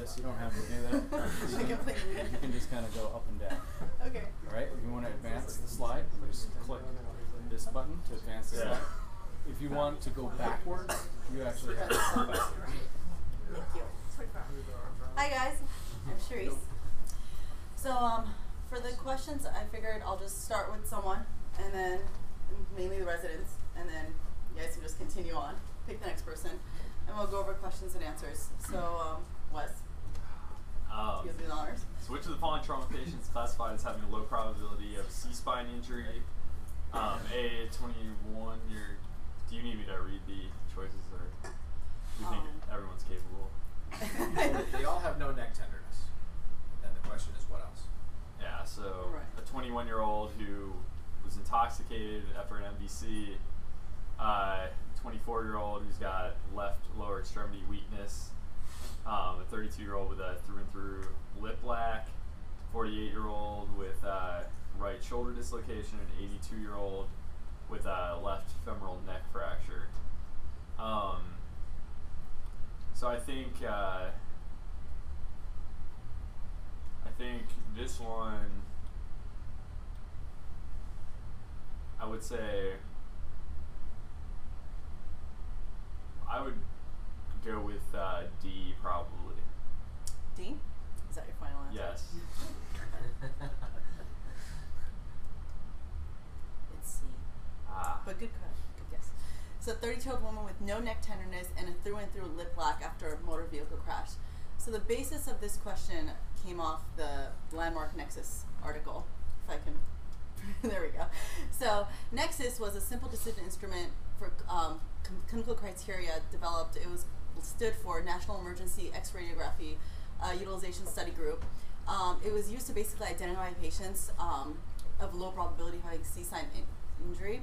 this. You don't have to do that. I completely you can just kind of go up and down. Okay. All right. If you want to advance the slide, just click this button to advance the Yeah. slide. If you want to go backwards, you actually have to go backwards. Thank you. Hi guys, I'm Sharice. So um, for the questions, I figured I'll just start with someone, and then mainly the residents, and then you guys can just continue on. Pick the next person, and we'll go over questions and answers. So um, Wes, Um, give me the honors. so which of the following trauma patients classified as having a low probability of C-spine injury? Um, A, 21 year. Do you need me to read the choices, or do you think Um. everyone's capable? they, they all have no neck tenderness. Then the question is what else? Yeah, so Right. a 21 year old who was intoxicated after an MVC, uh, 24 year old who's got left lower extremity weakness, um, a 32 year old with a through and through lip lac, 48 year old with uh, right shoulder dislocation, and 82 year old with a left femoral neck fracture. Um, so I think. Uh, I think this one, I would say, I would go with uh, D probably. D, is that your final answer? Yes. It's C. Ah. But good, good guess. So, 32 year old woman with no neck tenderness and a through and through lip lac after a motor vehicle crash. So, the basis of this question came off the Landmark Nexus article. If I can. there we go. So, Nexus was a simple decision instrument for um, com- clinical criteria developed. It was stood for National Emergency X Radiography uh, Utilization Study Group. Um, it was used to basically identify patients um, of low probability of having C-spine in- injury.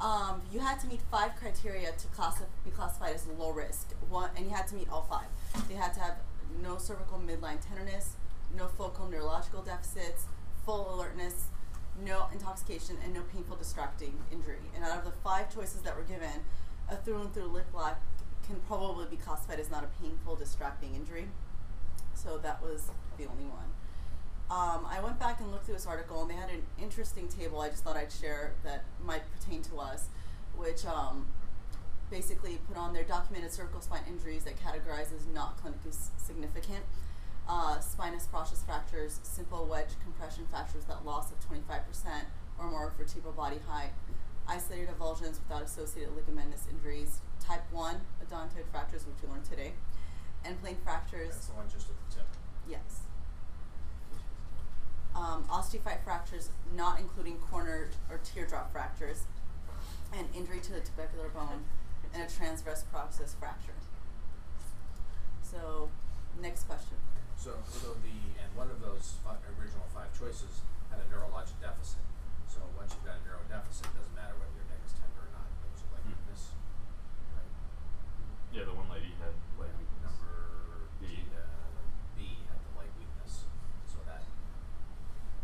Um, you had to meet five criteria to classi- be classified as low risk. One, and you had to meet all five. You had to have no cervical midline tenderness, no focal neurological deficits, full alertness, no intoxication, and no painful distracting injury. And out of the five choices that were given, a through and through lip lac can probably be classified as not a painful distracting injury. So that was the only one. Um, I went back and looked through this article, and they had an interesting table I just thought I'd share that might pertain to us, which um, basically put on their documented cervical spine injuries that categorize as not clinically significant. Uh, spinous process fractures, simple wedge compression fractures that loss of 25% or more vertebral body height, isolated avulsions without associated ligamentous injuries, type 1 odontoid fractures, which we learned today, and plain fractures. That's the one just at the tip. Yes. Um, osteophyte fractures, not including corner or teardrop fractures, and injury to the trabecular bone, and a transverse process fracture. So, next question. So, so the and one of those five, original five choices had a neurologic deficit. So once you've got a neuro deficit, it doesn't matter whether your neck is tender or not. It was like Hmm. this, right? Yeah, the one lady had like Number B. B, uh, B had the light weakness, so that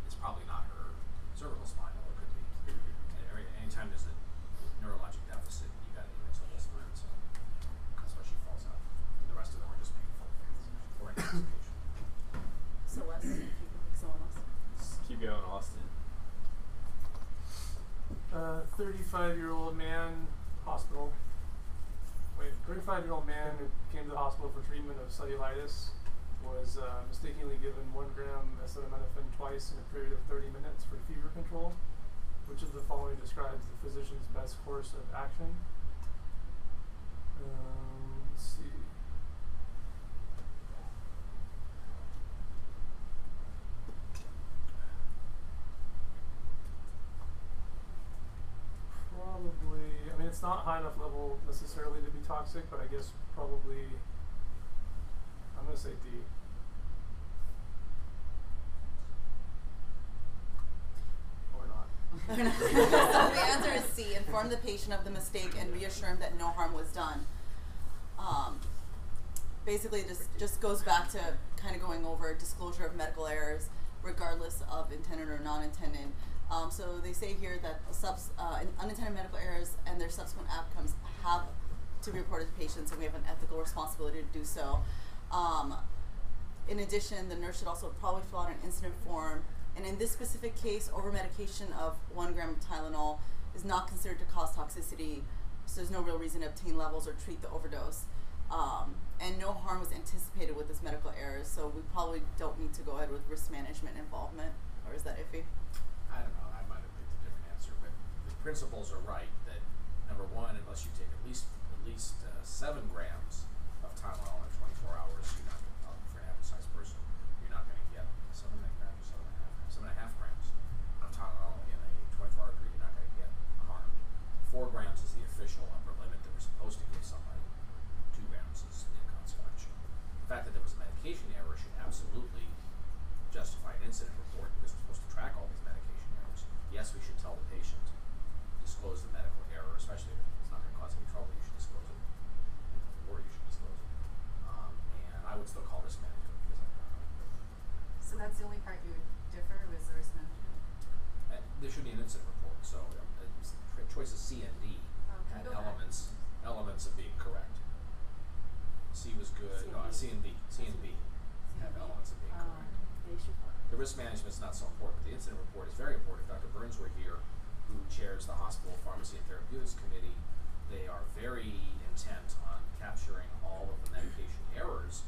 it's probably not her cervical spine, although it could be. And every- anytime there's a neurologic deficit, you got to image the whole spine, so that's why she falls out. The rest of them are just painful or intoxication. So, Wes, if you can pick someone else. Just keep going, Austin. Uh, 35 year old man, 25 year old man who came to the hospital for treatment of cellulitis was uh, mistakenly given 1 gram acetaminophen twice in a period of 30 minutes for fever control. Which of the following describes the physician's best course of action? Uh, it's not high enough level necessarily to be toxic, but I guess probably. I'm gonna say D. Or not. so the answer is C. Inform the patient of the mistake and reassure him that no harm was done. Um, basically, this just goes back to kind of going over disclosure of medical errors, regardless of intended or non-intended. Um, so they say here that subs, uh, unintended medical errors and their subsequent outcomes have to be reported to patients, and we have an ethical responsibility to do so. Um, in addition, the nurse should also probably fill out an incident form. And in this specific case, over medication of one gram of Tylenol is not considered to cause toxicity, so there's no real reason to obtain levels or treat the overdose. Um, and no harm was anticipated with this medical error, so we probably don't need to go ahead with risk management involvement. Or is that iffy? I don't know, I might have picked a different answer, but the principles are right, that number one, unless you take at least, at least uh, seven grams of Tylenol in twenty-four hours, you're not, gonna- uh, for an average sized person, you're not gonna get seven and a half grams, seven and a half, seven and a half grams of Tylenol in a twenty-four hour period, you're not gonna get harmed. Four grams is the official upper limit that we're supposed to give somebody, two grams is inconsequential. The fact that there was a medication error should absolutely justify an incident report because we're supposed to track all these medication errors. Yes, we should tell the patient, disclose the medical error, especially if it's not going to cause any trouble, you should disclose it. Or you should disclose it. Um, and I would still call risk management because I, So that's the only part you would differ with the risk management? uh, there should be an incident report. So um, it's, tr- choices C and D Oh, had you go back? elements elements of being correct. C was good. C and no, B. C and B. C and B have elements of being Um, correct. they should. The risk management is not so important, but the incident report is very important. If Dr. Burns were here, who chairs the hospital pharmacy and therapeutics committee, they are very intent on capturing all of the medication errors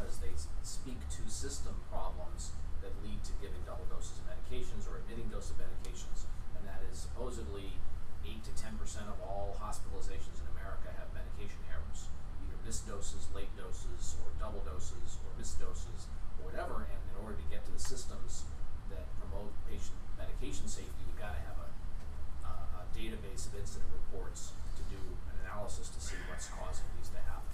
because they speak to system problems that lead to giving double doses of medications or admitting dose of medications, and that is supposedly eight to ten percent of all hospitalizations in America have medication errors, either missed doses, late doses, or double doses, or missed doses, or whatever. And in order to get to the systems that promote patient medication safety, you've got to have a, uh, a database of incident reports to do an analysis to see what's causing these to happen.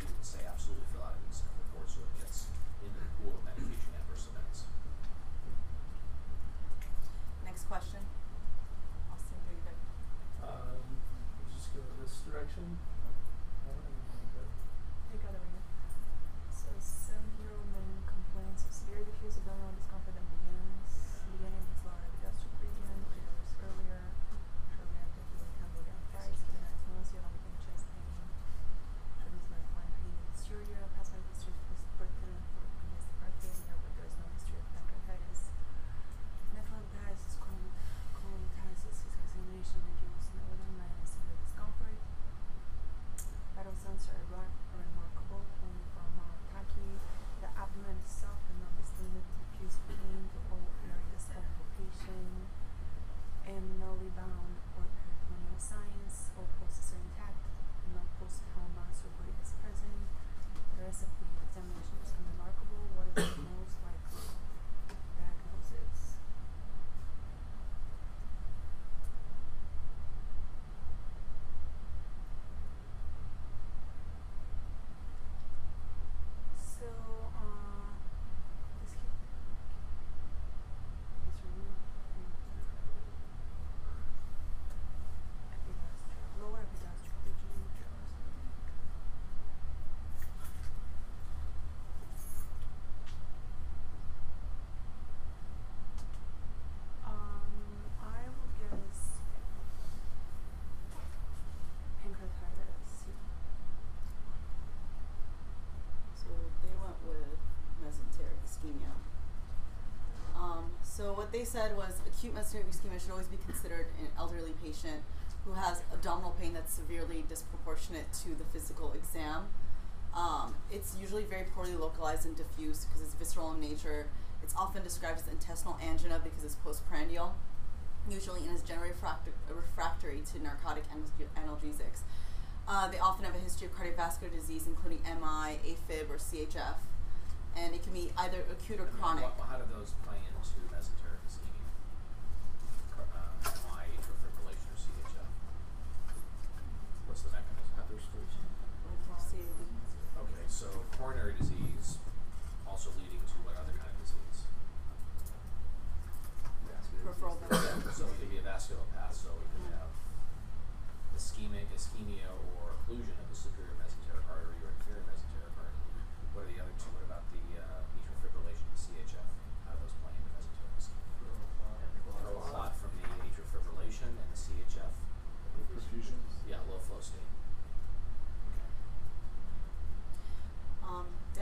He would say absolutely fill out an incident report so it gets into the pool of medication adverse events. Next question. Austin, do you good? Um, we'll just go this direction. Uh, and good. Take out over here. So seven-year-old man complains of severe diffuse abdominal discomfort that begins beginning in his lower epigastric region three hours earlier. Shortly after he had Cambodia fries, getting nice nausea, vomiting, chest pain. Shortness of fine pain in exterior, past medical history of postpartum for previous birthday, here, but there is no history of pancreatitis. Nephrolititis is colon- colonitis, examination, reduced melanoma, and severe discomfort. Vital signs are re- remarkable only for mild tachy. The abdomen is soft and not distended, diffuse pain to all areas of palpation, and no rebound or peritoneal signs. All pulses are intact, no post-trauma surgery is present. The rest of the examination is unremarkable. What is the most likely diagnosis? So, uh, this kid is removed from epigastric, lower epigastric region. Um, I will guess pancreatitis. So they went with mesenteric ischemia. Um, so what they said was acute mesenteric ischemia should always be considered in an elderly patient who has abdominal pain that's severely disproportionate to the physical exam. Um, it's usually very poorly localized and diffuse because it's visceral in nature. It's often described as intestinal angina because it's postprandial, usually and is generally refractor- refractory to narcotic analg- analgesics. Uh, they often have a history of cardiovascular disease, including MI, AFib, or CHF, and it can be either acute or I mean, chronic. What, how do those play into mesenteric ischemia? Car- Uh, MI, atrial fibrillation, or CHF? What's the mechanism? Okay, so coronary disease also leading to what other kind of disease? Peripheral vascular. so it could be a vascular path, so we could have ischemic, ischemia or occlusion of the superior mesenteric artery or inferior mesenteric artery. What are the other two? What about the uh, atrial fibrillation, the CHF? How do those play into mesenteric ischemia?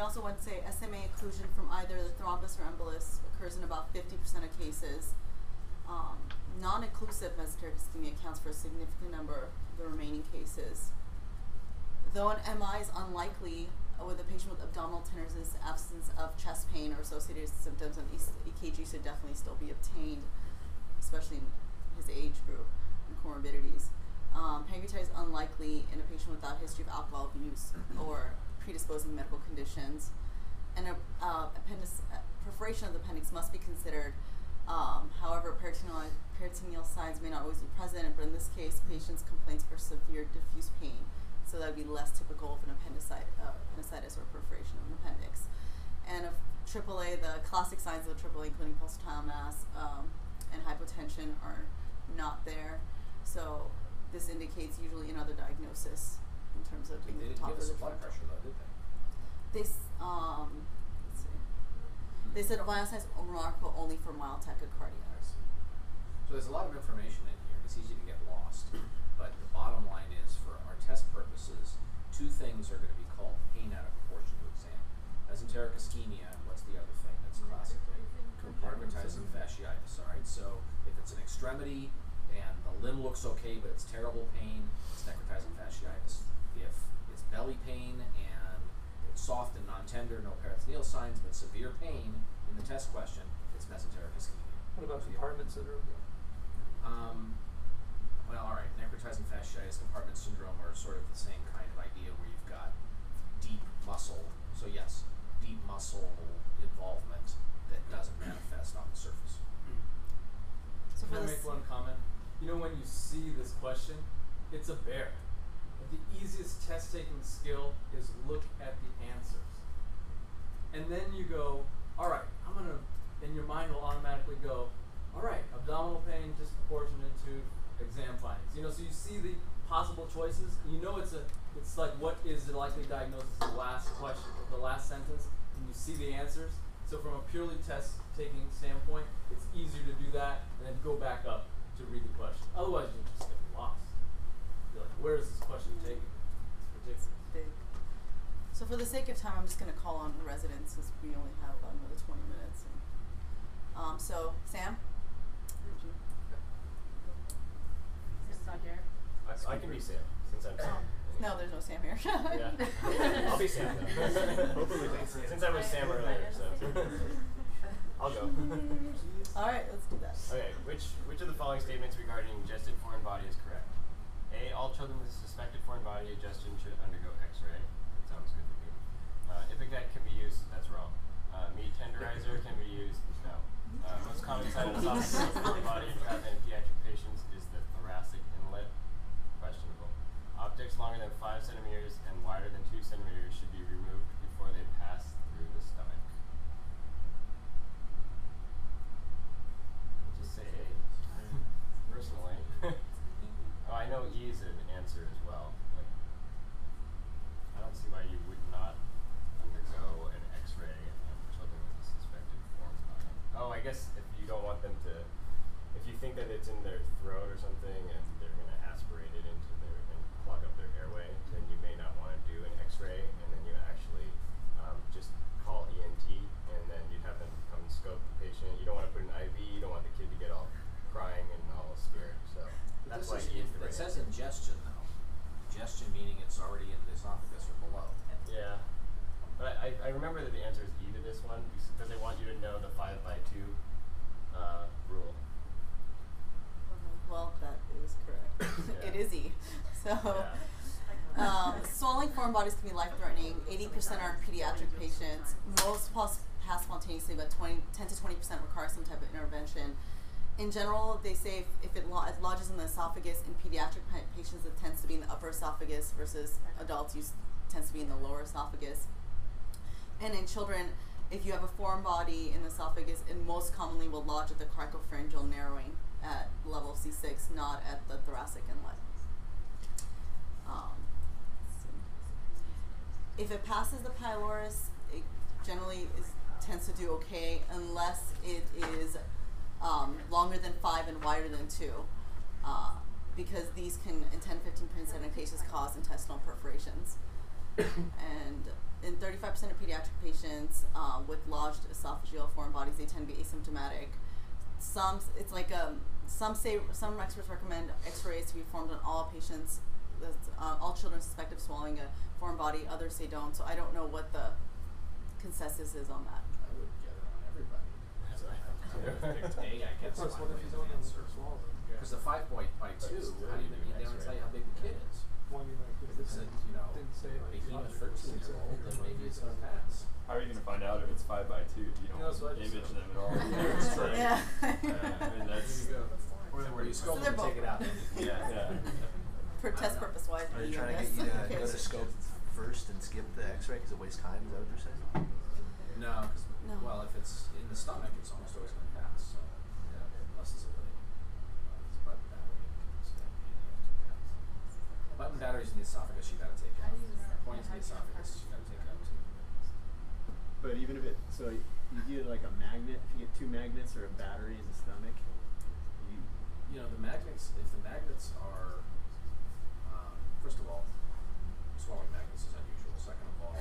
Also want to say SMA occlusion from either the thrombus or embolus occurs in about 50% of cases. Um, non-occlusive mesenteric ischemia accounts for a significant number of the remaining cases. Though an MI is unlikely uh, with a patient with abdominal tenderness, absence of chest pain or associated symptoms, an EKG should definitely still be obtained, especially in his age group and comorbidities. Um, pancreatitis unlikely in a patient without history of alcohol abuse or predisposing medical conditions. And a uh, appendix, uh, perforation of the appendix must be considered. Um, however, peritoneal, peritoneal signs may not always be present, but in this case, patient's complaints are severe diffuse pain, so that would be less typical of an uh, appendicitis or perforation of an appendix. And of AAA, the classic signs of AAA, including pulsatile mass um, and hypotension, are not there. So this indicates usually another diagnosis in terms of being the top of the a blood pressure though, did they? They um, let's see. They said are remarkable only for mild tachycardia. So there's a lot of information in here, it's easy to get lost. But the bottom line is, for our test purposes, two things are going to be called pain out of proportion to exam. Mesenteric ischemia, and what's the other thing that's classically? Compartmentizing fasciitis, all right? So if it's an extremity and the limb looks okay, but it's terrible pain, it's necrotizing fasciitis. If it's belly pain and it's soft and non-tender, no peritoneal signs, but severe pain in the test question, it's mesenteric ischemia. What about compartment syndrome? Um, well, all right. Necrotizing fasciitis, compartment syndrome are sort of the same kind of idea where you've got deep muscle. So yes, deep muscle involvement that doesn't manifest on the surface. So Can I make one comment? You know, when you see this question, it's a bear. The easiest test taking skill is look at the answers. And then you go, all right, I'm going to, and your mind will automatically go, all right, abdominal pain disproportionate to exam findings. You know, so you see the possible choices. You know, it's a, it's like what is the likely diagnosis? The last question, the last sentence, and you see the answers. So from a purely test taking standpoint, it's easier to do that and then go back up to read the question. Otherwise, you just get lost. You're where is this question taking? me? It's ridiculous. big. So for the sake of time, I'm just going to call on the residents since we only have about another 20 minutes. And, um, so Sam, would you? Not here. I, I can be Sam since I'm Sam. No, there's no Sam here. Yeah. I'll be Sam though. Hopefully, since I was Sam earlier, so I'll go. All right, let's do that. Okay, which which of the following statements regarding ingested foreign body is correct? A. All children with suspected foreign body ingestion should undergo X-ray. That sounds good to me. Uh, Ipecac can be used. That's wrong. Uh, meat tenderizer can be used. No. Uh, most common site of esophageal foreign body entrapment in pediatric patients is the thoracic inlet. Questionable. Objects longer than five centimeters and wider than two centimeters should be removed before they pass through the stomach. Just say A. Personally. know is an answer as well. Like, I don't see why you would not undergo an X-ray on children with a suspected foreign body. Oh, I guess if you don't want them to, if you think that it's in their throat or something and they're gonna aspirate it into their and clog up their airway, then you may not want to do an X-ray, and then you actually um, just call ENT, and then you'd have them come scope the patient. You don't want to put an IV. You don't want the kid to get all crying and all scared. So But that's this why is, E is it, the right it says answer. ingestion though. Ingestion meaning it's already in the esophagus or below. Yeah, but I, I remember that the answer is E to this one because they want you to know the five by two uh, rule. Well, that is correct. it Yeah. is E. So, um, swallowing foreign bodies can be life-threatening. 80% are pediatric patients. Most pass, pass spontaneously, but 20, 10 to 20% require some type of intervention. In general, they say if, if it, lo- it lodges in the esophagus in pediatric pa- patients, it tends to be in the upper esophagus versus adults use tends to be in the lower esophagus. And in children, if you have a foreign body in the esophagus, it most commonly will lodge at the cricopharyngeal narrowing at level C6, not at the thoracic inlet. Um, let's see. If it passes the pylorus, it generally is, tends to do okay unless it is um, longer than five and wider than two, uh, because these can, in 10 15% of cases, cause intestinal perforations. and in 35% of pediatric patients uh, with lodged esophageal foreign bodies, they tend to be asymptomatic. Some, it's like um, some say some experts recommend X-rays to be performed on all patients, uh, all children suspected of swallowing a foreign body. Others say don't. So I don't know what the consensus is on that. I would get it on everybody. That's what I I would have picked A, I guess. Of what if you don't answer. the swallow? Because the five point by two, how do you, you they do don't tell you how big the kid is. Well, I mean, like, If it's a, you know, didn't say like behemoth logic, thirteen six year old, then maybe it's seven gonna pass. How are you gonna find out if it's five by two if you don't Yeah, that's what I just image them at all? That's true. Yeah. I mean, that's you go. Or Or where you you scope they're it and take it out. yeah, yeah. For test purpose wise, Are you trying to get you to go to scope first and skip the X-ray because it wastes time? Is that what you're saying? No, 'cause- No. well, if it's in the stomach, it's almost always gonna pass, so, yeah, unless it's a really, uh, button battery, it's gonna be in the pass. Button batteries in the esophagus, you gotta take out. do you? Points in the esophagus, you gotta take out too. But even if it, so you get like a magnet, if you get two magnets or a battery in the stomach, you, You know, the magnets, if the magnets are, um, first of all, swallowing magnets is unusual, second of all.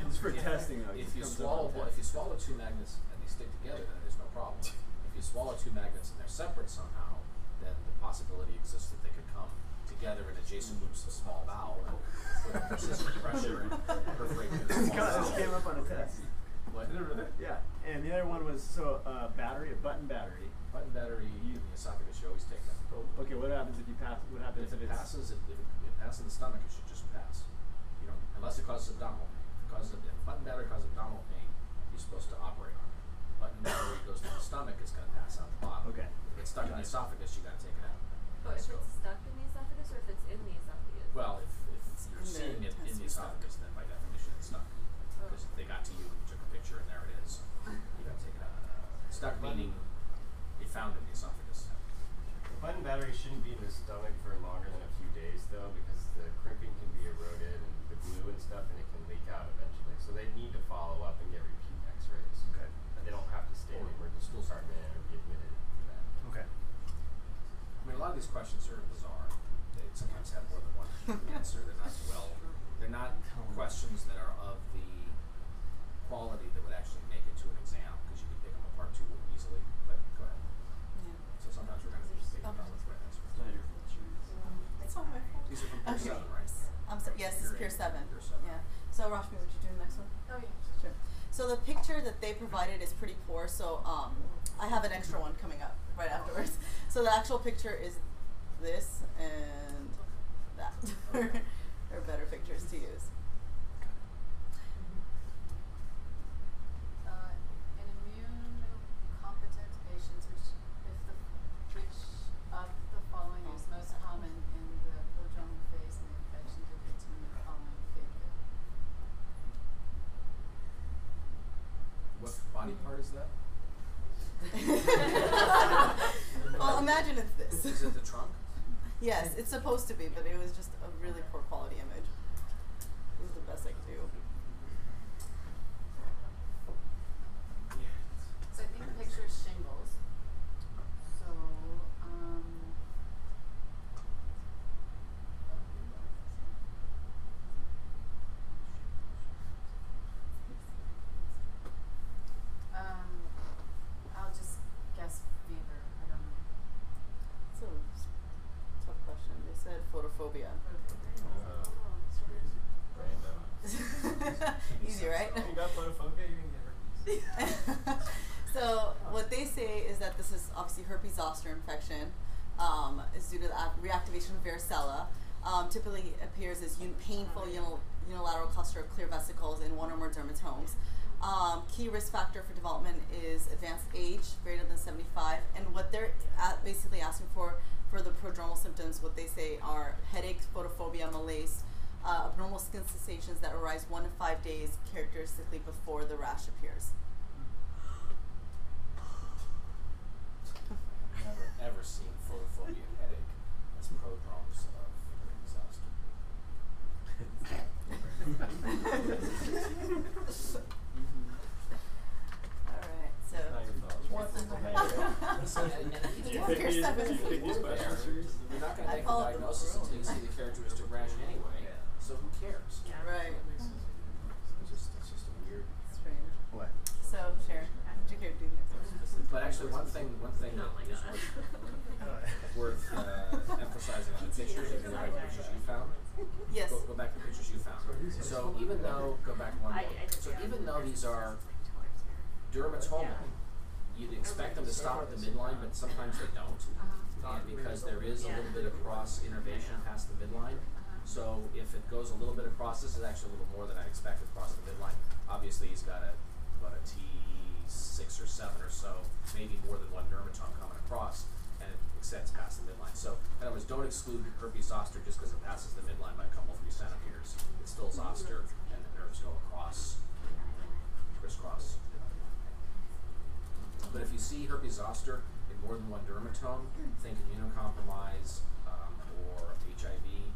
It's for if- testing, though, If you swallow, on well, if you swallow two magnets and they stick together, then there's no problem. If you swallow two magnets and they're separate somehow, then the possibility exists that they could come together in adjacent loops of small bowel with persistent pressure and perforate through this small kind of valve. came up on a test. What? Yeah, and the other one was so uh, battery, a button battery. Button battery you, in the esophagus, you always take that. Okay, what happens if you pass? What happens If if, it passes, if it, if it passes the stomach, it should just pass. You know, unless it causes abdominal pain. If it causes, if button battery causes abdominal pain, you're supposed to operate on it. Button battery goes to the stomach, it's gonna pass out the bottom. Okay. If it's stuck in the esophagus, you gotta take it out. But if it's stuck in the esophagus or if it's in the esophagus? Well, if, if you're the seeing it in the esophagus, then by definition it's stuck. Oh. Because if they got to you, you took a picture and there it is, you gotta take it out. Stuck meaning it found in the esophagus. The button battery shouldn't be in the stomach for longer than a few days though, because the crimping can be eroded and the glue and stuff, and it can leak out eventually. So they need to follow up and get repeat X-rays. Okay. And they don't have to stay in the emergency department or be admitted for that. Okay. I mean, a lot of these questions are bizarre. They sometimes have more than one answer. They're not well. They're not questions that are of the quality that would actually make it to an exam because you can pick them apart too easily. But go ahead. Yeah. So sometimes we're going to just take them Okay. with right answers. It's not my fault. These are from Peer Okay. right? I'm sorry. Yes, this is Peer seven. Peer seven. Yeah. So Rashmi, would you do the next one? Oh, yeah. Sure. So the picture that they provided is pretty poor. So um, I have an extra one coming up right afterwards. So the actual picture is this and that. there are better pictures to use. Uh, in immunocompetent patients, which if the which of the following is most common in the prodromal phase in the infection to continue the following figure. What body part is that? well, imagine it's this. Is it the trunk? Yes, it's supposed to be, but it was just a really poor quality image. This is the best I could do. So I think the picture is shingles. So, um. Um, I'll just guess fever. I don't know. It's a s- tough question. They said photophobia. Uh, random. Easy, right? You got photophobia, you can get herpes. so what they say is that this is obviously herpes zoster infection. Um, is due to the reactivation of varicella. Um, typically appears as un- painful unil- unilateral cluster of clear vesicles in one or more dermatomes. Um, key risk factor for development is advanced age, greater than 75, and what they're basically asking for for the prodromal symptoms, what they say are headaches, photophobia, malaise, uh, abnormal skin sensations that arise one to five days, characteristically before the rash appears. I've never ever seen photophobia headache as prodromes of exhaustion. All right. So. One simple answer. You walk your stuff in the brain disaster so who cares? Yeah. Right. It's just, it's just a weird. What? So sure, do. But actually, one thing, one thing that worth, worth uh, emphasizing on the pictures, if you like the pictures you found, yes. Go, go, back to the pictures you found. So even though, go back one more. So even though these are dermatomal, you'd expect them to stop at the midline, but sometimes they don't. Because there is a little bit of cross innervation past the midline, so if it goes a little bit across, this is actually a little more than I expected across the midline. Obviously, he's got a, about a T six or seven or so, maybe more than one dermatome coming across, and it extends past the midline. So, in other words, don't exclude herpes zoster just because it passes the midline by a couple, three centimeters. It's still zoster, and the nerves go across, crisscross. But if you see herpes zoster in more than one dermatome, think immunocompromise um, or HIV,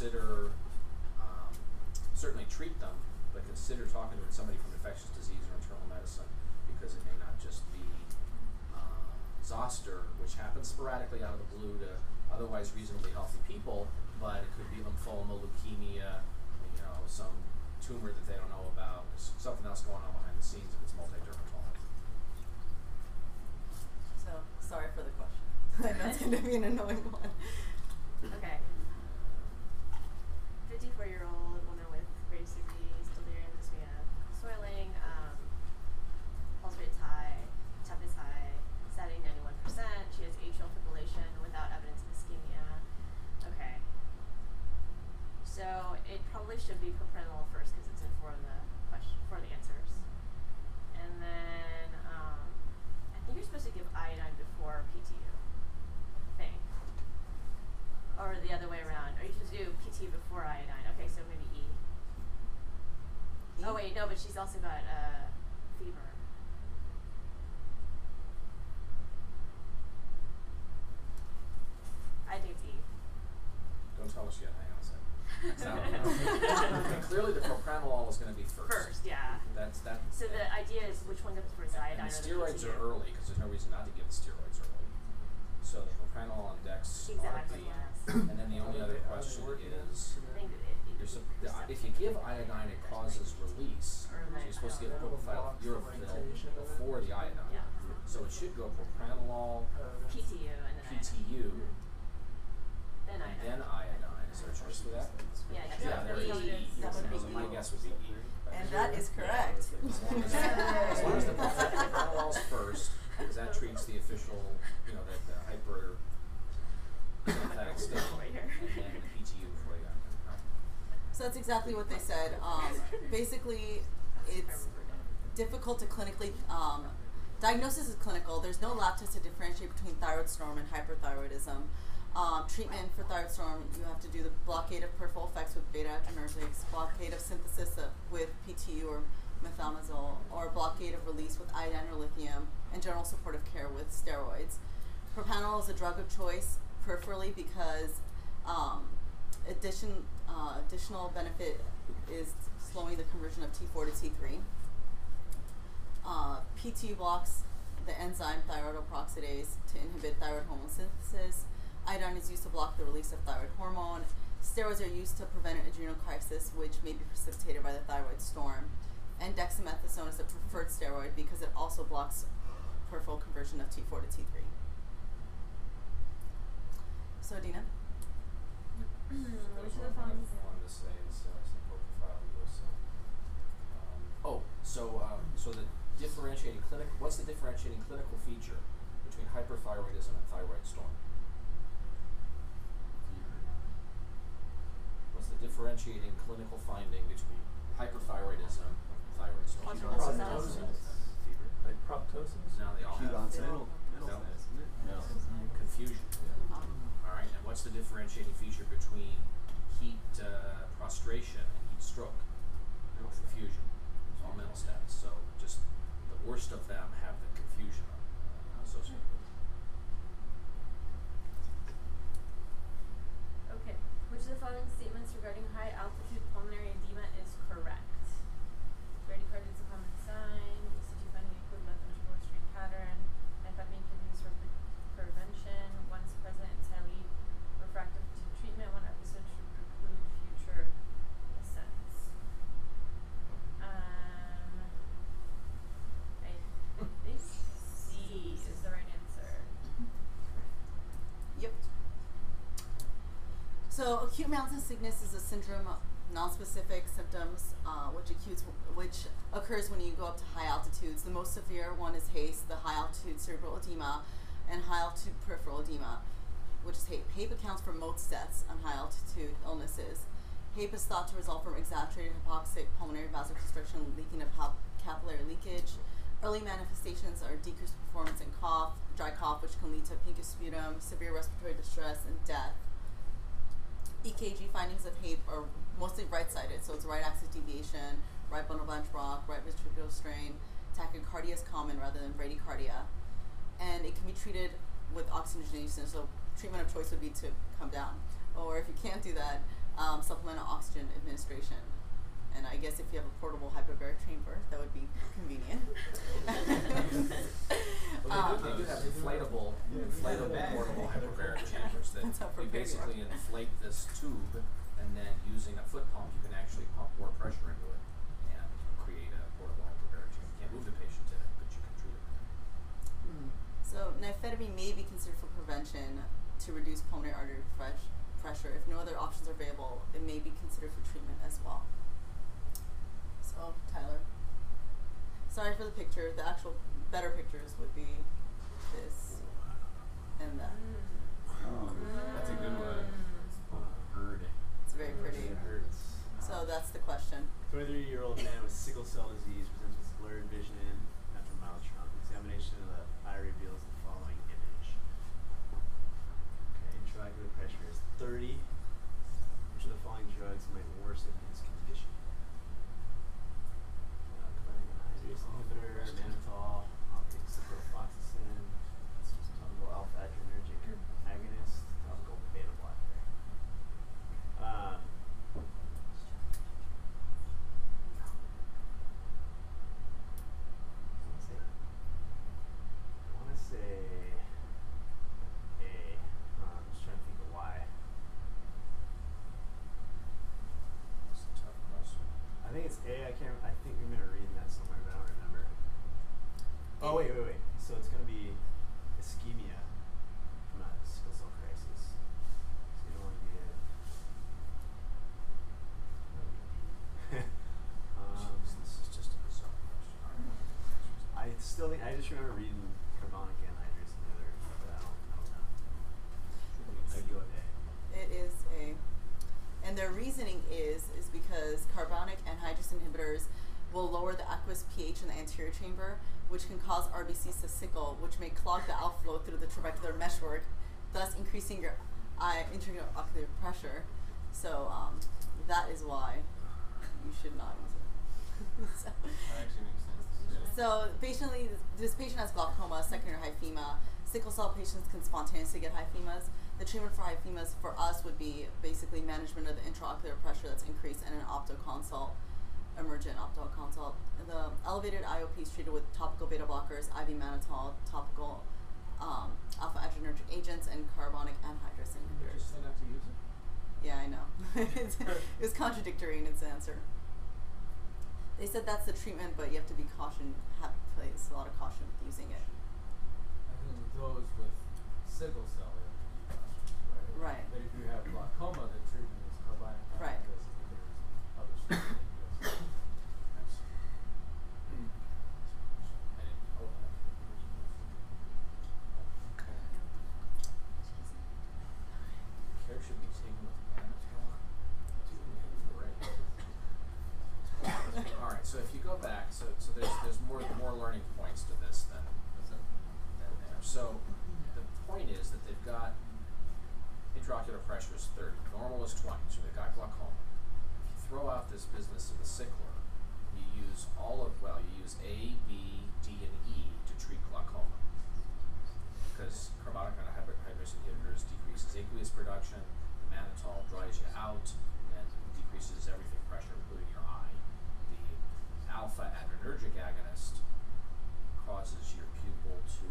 consider um, certainly treat them, but consider talking to somebody from infectious disease or internal medicine because it may not just be uh, zoster, which happens sporadically out of the blue to otherwise reasonably healthy people, but it could be lymphoma, leukemia, you know, some tumor that they don't know about, s- something else going on behind the scenes if it's multidermatoma. So sorry for the question. I know it's going to be an annoying one. Okay. 54 year old woman with Graves' disease, delirium, dyspnea, swelling, um, pulse rate's high, temp is high, setting 91%. She has atrial fibrillation without evidence of ischemia. Okay. So it probably should be propranolol first because it's in for the question for the answers. And then um, I think you're supposed to give iodine before PTU. I think. Or the other way around. Are you supposed to do PT before iodine? Okay, so maybe E. Oh wait, no, but she's also got uh, fever. I think it's E. Don't tell us yet, hang on a second. Okay, Clearly the propranolol is gonna be first. First, yeah. That's, that. So the idea is which one comes first, iodine And the steroids are early, cause there's no reason not to give the steroids early. So the propranolol and dex Exactly, the, yes. and then the only other question is, I it, it, you're sup- the i- if you give iodine, it causes release, so you're supposed to give propofol urofil before the iodine. Yeah. So it should go propranolol, PTU and then PTU, iodine. Then and iodine. then iodine, is there a choice for that? Yeah, yeah. Yeah, there is E. E. That would be So my E. guess would be E. And that is correct. As long as, as long as the propranolol's first, because that treats the official, you know, the, the hyper sympathetic state, and then the PTU before the iodine. So that's exactly what they said. Um, basically, it's difficult to clinically um, diagnosis is clinical. There's no lab test to differentiate between thyroid storm and hyperthyroidism. Um, treatment for thyroid storm, you have to do the blockade of peripheral effects with beta adrenergics, blockade of synthesis of, with PTU or methimazole, or blockade of release with iodine or lithium, and general supportive care with steroids. Propranolol is a drug of choice peripherally because um, addition, uh, additional benefit is slowing the conversion of T4 to T3. Uh, PT blocks the enzyme thyroidoperoxidase to inhibit thyroid hormone synthesis. Iodine is used to block the release of thyroid hormone. Steroids are used to prevent adrenal crisis, which may be precipitated by the thyroid storm. And dexamethasone is a preferred steroid because it also blocks peripheral conversion of T4 to T3. So, Dina I wanted to say is, uh, some propofol use, um, oh, so, um, so the differentiating clinic, what's the differentiating clinical feature between hyperthyroidism and thyroid storm? What's the differentiating clinical finding between hyperthyroidism and thyroid storm? Proptosis. Like proptosis? Now they all Acute have onset. no, Middle no, isn't? No. confusion. All right, and what's the differentiating feature between heat uh, prostration and heat stroke? Confusion. Status. So just the worst of them have the confusion associated with it. Okay. Which of the following statements regarding high altitude pulmonary edema is correct? Bradycardia is a common sign. ECG finding include left ventricular strain pattern. Amphetamine can be used for pre- prevention. Once present, it's highly refractive to treatment. One episode should preclude future ascents. Um, I think C is the right answer. Yep. So acute mountain sickness is a syndrome of non-specific symptoms, uh, which acutes, which occurs when you go up to high altitudes. The most severe one is HACE, the high altitude cerebral edema, and high altitude peripheral edema, which is HAPE. HAPE accounts for most deaths on high altitude illnesses. HAPE is thought to result from exaggerated hypoxic pulmonary vasoconstriction, leaking of capillary leakage. Early manifestations are decreased performance and cough, dry cough, which can lead to pinkish sputum, severe respiratory distress, and death. EKG findings of HAPE are mostly right-sided, so it's right axis deviation, right bundle branch block, right ventricular strain. Tachycardia is common rather than bradycardia, and it can be treated with oxygenation. So treatment of choice would be to come down, or if you can't do that, um, supplemental oxygen administration. And I guess if you have a portable hyperbaric chamber, that would be convenient. Well, they, do, Um, they do have inflatable, inflatable portable hyperbaric chambers that That's you prepared you basically inflate this tube, and then using a foot pump, you can actually pump more pressure into it and create a portable hyperbaric chamber. You can't move the patient in it, but you can treat it. So nifedipine may be considered for prevention to reduce pulmonary artery fresh pressure. If no other options are available, it may be considered for treatment as well. So Tyler, sorry for the picture. The actual better pictures would be this and that. Oh, that's a good one. Bird. It's very pretty. hurts. So that's the question. 23 year old man with sickle cell disease presents with blurred vision after mild trauma. Examination of the eye reveals the following image. Okay, intraocular pressure is 30. Which of the following drugs might worsen his condition? Uh, inhibitor, mannitol, optic ciprofloxacin, topical alpha adrenergic agonist, topical beta blocker. Um, I want to say A. Uh, I'm just trying to think of why. A tough question. I think it's A. I can't. I think we remember reading that somewhere, but I don't remember. Oh wait, wait, wait. So it's gonna be ischemia from a sickle cell crisis. So you don't want to get. um, this is just a bizarre question. All right. I still think I just remember reading carbonic anhydrase inhibitor, but I don't, I don't know. I'd go with A. It is a, and their reasoning is is because carbonic anhydrase inhibitors will lower the aqueous pH in the anterior chamber, which can cause RBCs to sickle, which may clog the outflow through the trabecular meshwork, thus increasing your eye intraocular pressure. So um, that is why you should not use it. so, so patiently, this patient has glaucoma, secondary hyphema. Sickle cell patients can spontaneously get hyphemas. The treatment for hyphemas for us would be basically management of the intraocular pressure that's increased and an ophtho consult, emergent ophtho consult. The elevated IOP is treated with topical beta blockers, IV mannitol, topical um, alpha adrenergic agents, and carbonic anhydrase inhibitors. Just say not to use it. Yeah, I know. It's- it was contradictory in its answer. They said that's the treatment, but you have to be caution, have place a lot of caution with using it. I think those with sickle cell, you have to be cautious, right? Right. But if you have glaucoma, the treatment is carbonic Right. anhydrase inhibitors, other stuff. Nice. I didn't know that. Okay. Care should be taken with mannitol. Right. All right. So if you go back, so so there's there's more more learning points to this than than there. So the point is that they've got intraocular pressure is 30, normal is 20, so they've got glaucoma. If you throw out this business of the sickler, you use all of well, you use A, B, D, and E to treat glaucoma because carbonic anhydrase inhibitors decreases aqueous production, the mannitol dries you out and decreases everything pressure, including your eye. The alpha adrenergic agonist causes your pupil to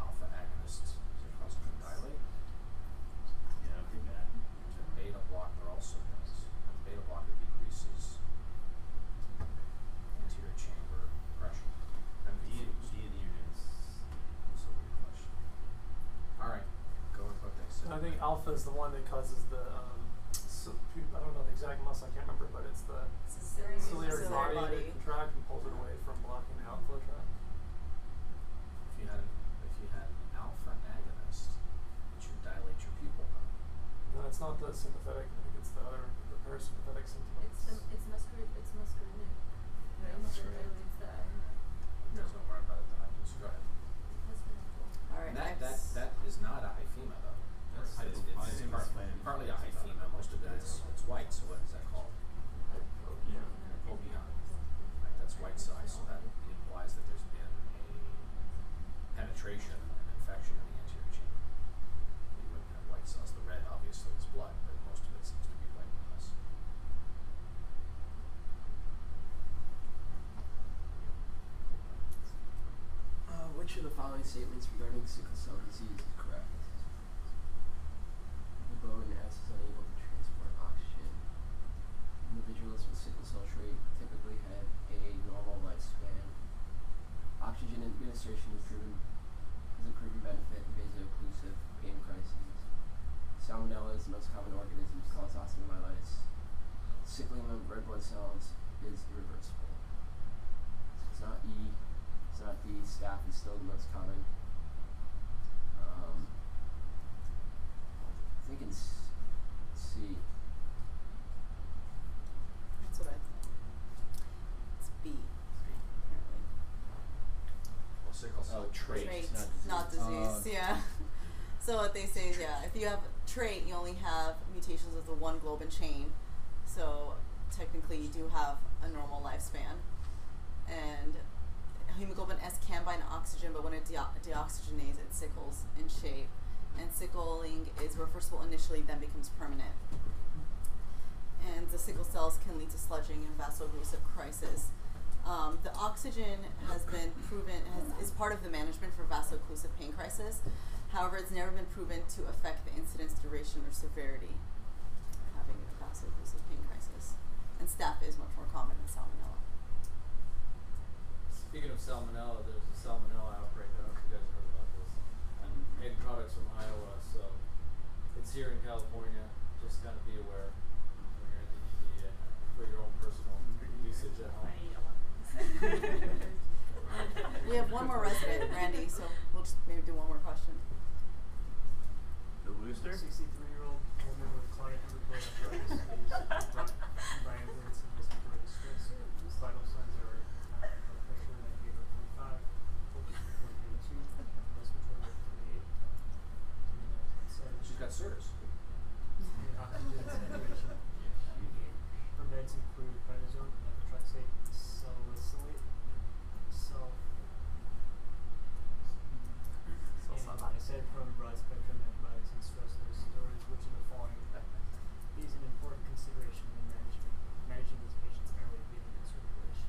alpha agonist does it cause it to dilate? Yeah, pretty bad. The beta blocker also does. The beta blocker decreases anterior chamber pressure. I'm D, confused. D and are That's a weird question. All right, go with what they said. I think alpha is the one that causes the um, so, I don't know the exact muscle. I can't remember, but it's the Ciliary ciliary Ciliary body, body. that contracts and pulls it away from blocking the outflow tract. If you had an, if you had an alpha agonist, it should dilate your pupil. No, it's not the sympathetic. I think it's the other, the parasympathetic symptoms. It's the it's muscar it's muscarinic. Yeah, muscarinic. That You guys know more about it than I do. Go ahead. All right. And that, that, that is not a hyphema though. That's- It's, it's, it's It's partly a hyphema, most of it is, it's white, so what is that called? Yeah. Hypopyon. Right, that's white size, so that implies that there's been a penetration, infection in the anterior chamber. You wouldn't have white cells. The red obviously is blood, but most of it seems to be white. Uh, which of the following statements regarding sickle cell disease is correct? The bone S is unable to transport oxygen. Individuals with sickle cell trait typically have a normal lifespan. Oxygen administration is proven is a proven benefit in vaso-occlusive pain crises. Salmonella is the most common organism to cause osteomyelitis. Sickling of red blood cells is irreversible. So it's not E, it's not D. Staph is still the most common. Um, I think it's C. That's what I thought. It's B. Apparently. Well, sickle cell Oh, trait, Trait, not disease. not disease. yeah. So what they say is, yeah, if you have trait, you only have mutations of the one globin chain. So technically, you do have a normal lifespan, and hemoglobin S can bind oxygen, but when it deo- deoxygenates, it sickles in shape. And sickling is reversible initially, then becomes permanent. And the sickle cells can lead to sludging and vaso-occlusive crisis. Um, the oxygen has been proven has, is part of the management for vaso-occlusive pain crisis. However, it's never been proven to affect the incidence, duration, or severity of having a vaso-occlusive staph is much more common than salmonella. Speaking of salmonella, there's a salmonella outbreak. I don't know if you guys heard about this. And egg products from Iowa, so it's here in California. Just kind of be aware when you're in the ED and for your own personal usage at home. We have one more resident, Randy, so we'll just maybe do one more question. The booster? 63 year old woman with chronic rheumatoid arthritis is brought by ambulance in respiratory distress. Vital signs are uh, blood pressure at eight over 45, focus report 32, respiratory rate 38, uh, She's got SIRS. and oxygen saturation. Her meds include prednisone, methotrexate, salicylate, sal. And I said from broad spectrum antibiotics and stress steroids, which of the following is an important consideration when management managing this patient's airway breathing and circulation.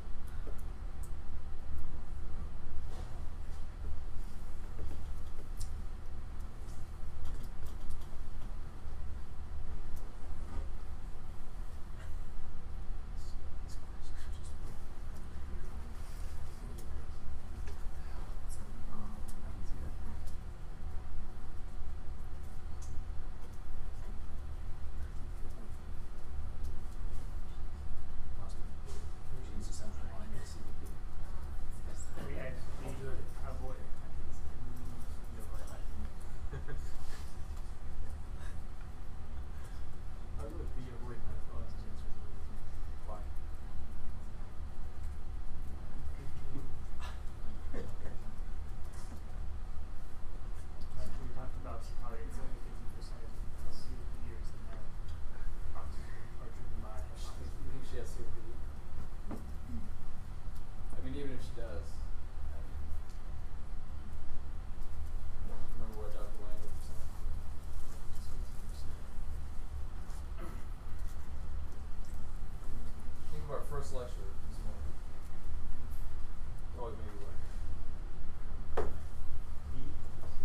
Genes essential line, CVP. We actually do avoid I would be avoid medical oxygen Why? we talked about how it's only fifty percent of COPDers that have oxygen are driven by You think she has COPD? I mean, even if she does, I mean, remember what Dr. Lang was saying? Think of our first lecture this morning. Oh, it maybe what?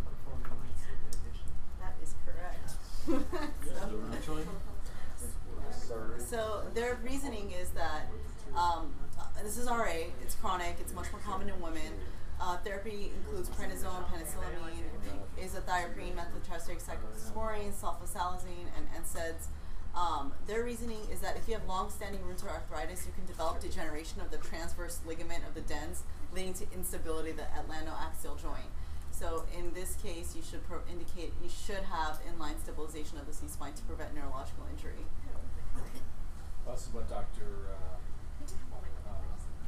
performing mindset meditation. That is correct. So- Sorry. So their reasoning is that um, uh, this is RA, it's chronic, it's much more common in women. Uh, therapy includes prednisone, penicillamine, azathioprine, methotrexate, cyclosporine, sulfasalazine, and NSAIDs. Um, their reasoning is that if you have long-standing rheumatoid arthritis, you can develop degeneration of the transverse ligament of the dens, leading to instability of the atlantoaxial joint. So in this case, you should indicate you should have inline stabilization of the C-spine to prevent neurological injury. Well, this is what Dr. Uh, uh,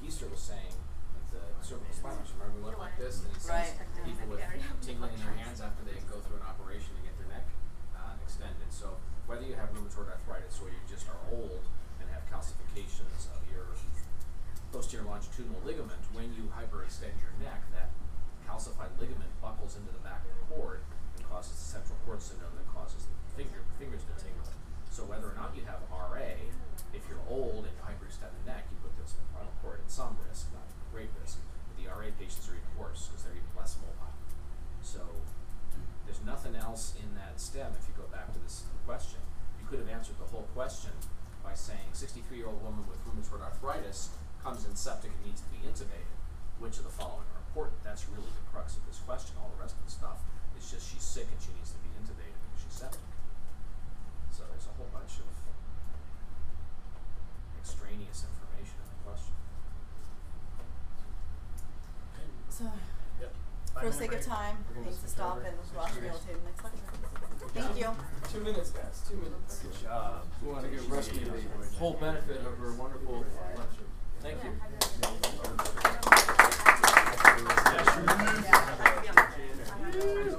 Geester was saying at the cervical spine. Remember, we went like this, and he sees Right. people with tingling in their hands after they go through an operation to get their neck uh, extended. So whether you have rheumatoid arthritis or you just are old and have calcifications of your posterior longitudinal ligament, when you hyperextend your neck, that calcified ligament buckles into the back of the cord and causes the central cord syndrome that causes the finger, fingers to tingle. So whether or not you have RA, if you're old and hyperextend the neck, you put the spinal cord at some risk, not great risk. But the RA patients are even worse because they're even less mobile. So there's nothing else in that stem if you go back to this question. You could have answered the whole question by saying 63 year old woman with rheumatoid arthritis comes in septic and needs to be intubated. Which of the following are important? That's really the crux of this question. All the rest of the stuff is just she's sick and she needs to be intubated because she's septic. So there's a whole bunch of extraneous information in the question. So, Yep. For minute sake of time, We're gonna stop over. and watch Ross will take the next lecture. Thank you. Two minutes, guys. Two minutes. Good job. We want to give Rusty the whole benefit of her wonderful lecture. Thank you. Yeah, sure. Yeah.